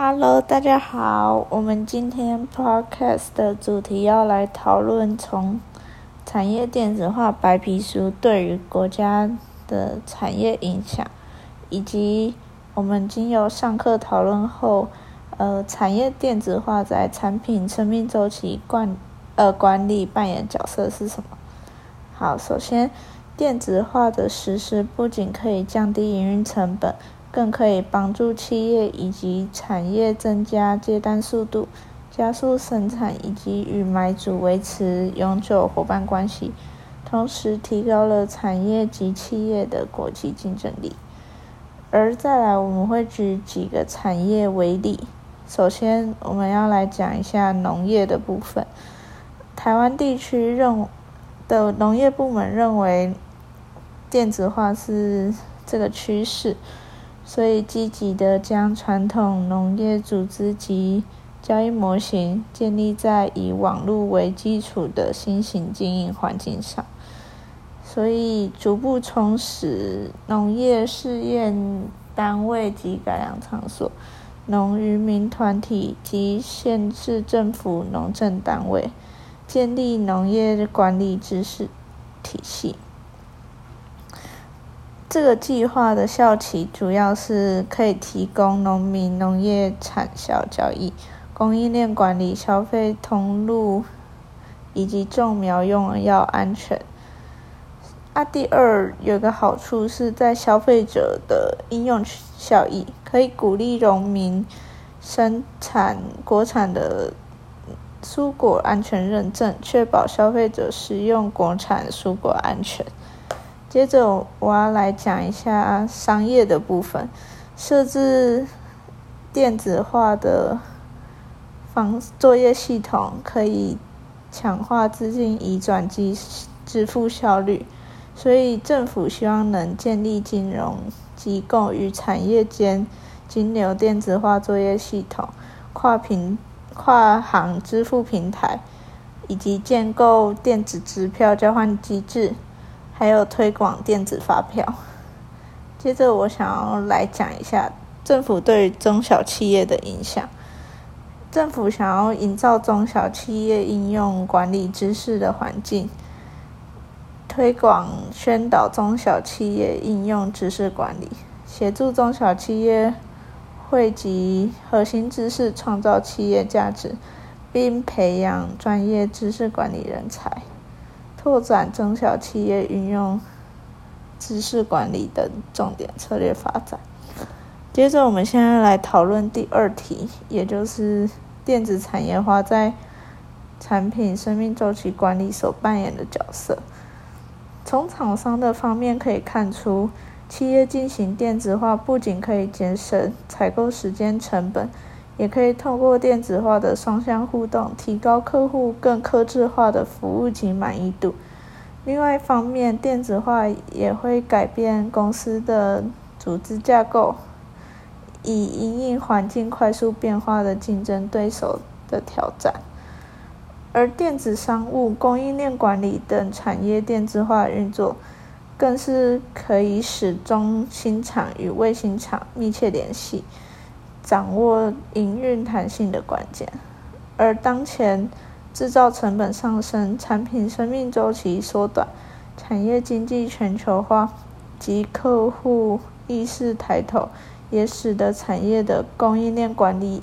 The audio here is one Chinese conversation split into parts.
Hello，大家好。我们今天 Podcast 的主题要来讨论从产业电子化白皮书对于国家的产业影响，以及我们经由上课讨论后，呃，产业电子化在产品生命周期管呃管理扮演角色是什么？好，首先，电子化的实施不仅可以降低营运成本。更可以帮助企业以及产业增加接单速度，加速生产以及与买主维持永久伙伴关系，同时提高了产业及企业的国际竞争力。而再来，我们会举几个产业为例。首先，我们要来讲一下农业的部分。台湾地区认的农业部门认为，电子化是这个趋势。所以，积极的将传统农业组织及交易模型建立在以网络为基础的新型经营环境上，所以逐步充实农业试验单位及改良场所、农渔民团体及县市政府农政单位，建立农业管理知识体系。这个计划的效期主要是可以提供农民农业产销交易、供应链管理、消费通路以及种苗用药安全。啊，第二有个好处是在消费者的应用效益，可以鼓励农民生产国产的蔬果安全认证，确保消费者食用国产蔬果安全。接着我要来讲一下商业的部分，设置电子化的方作业系统，可以强化资金移转及支付效率，所以政府希望能建立金融机构与产业间金流电子化作业系统、跨平跨行支付平台，以及建构电子支票交换机制。还有推广电子发票。接着，我想要来讲一下政府对中小企业的影响。政府想要营造中小企业应用管理知识的环境，推广宣导中小企业应用知识管理，协助中小企业汇集核心知识，创造企业价值，并培养专业知识管理人才。拓展中小企业运用知识管理等重点策略发展。接着，我们现在来讨论第二题，也就是电子产业化在产品生命周期管理所扮演的角色。从厂商的方面可以看出，企业进行电子化不仅可以节省采购时间成本。也可以透过电子化的双向互动，提高客户更客制化的服务及满意度。另外一方面，电子化也会改变公司的组织架构，以应应环境快速变化的竞争对手的挑战。而电子商务、供应链管理等产业电子化运作，更是可以使中心厂与卫星厂密切联系。掌握营运弹性的关键，而当前制造成本上升、产品生命周期缩短、产业经济全球化及客户意识抬头，也使得产业的供应链管理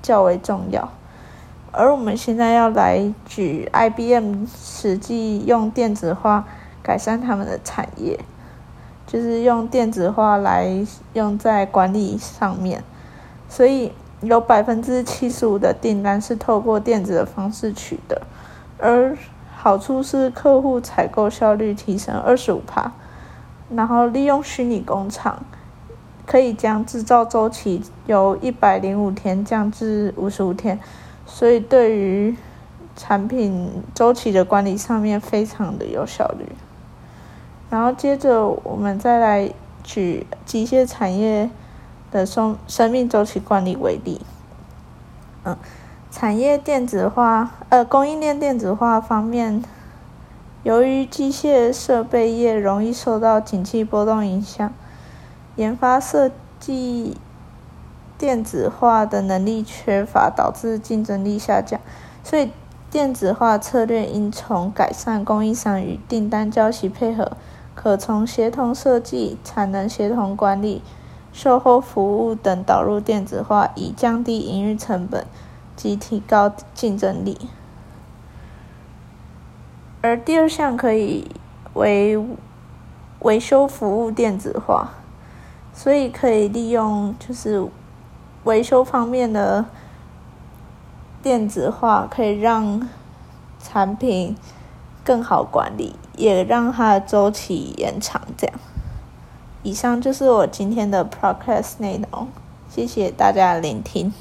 较为重要。而我们现在要来举 IBM 实际用电子化改善他们的产业，就是用电子化来用在管理上面。所以有百分之七十五的订单是透过电子的方式取得，而好处是客户采购效率提升二十五帕，然后利用虚拟工厂，可以将制造周期由一百零五天降至五十五天，所以对于产品周期的管理上面非常的有效率。然后接着我们再来举机械产业。的生生命周期管理为例，嗯，产业电子化，呃，供应链电子化方面，由于机械设备业容易受到景气波动影响，研发设计电子化的能力缺乏，导致竞争力下降。所以，电子化策略应从改善供应商与订单交期配合、可从协同设计、产能协同管理、售后服务等导入电子化，以降低营运成本及提高竞争力。而第二项可以为维修服务电子化，所以可以利用就是维修方面的电子化，可以让产品更好管理，也让它的周期延长。这样，以上就是我今天的 podcast 内容，谢谢大家聆听。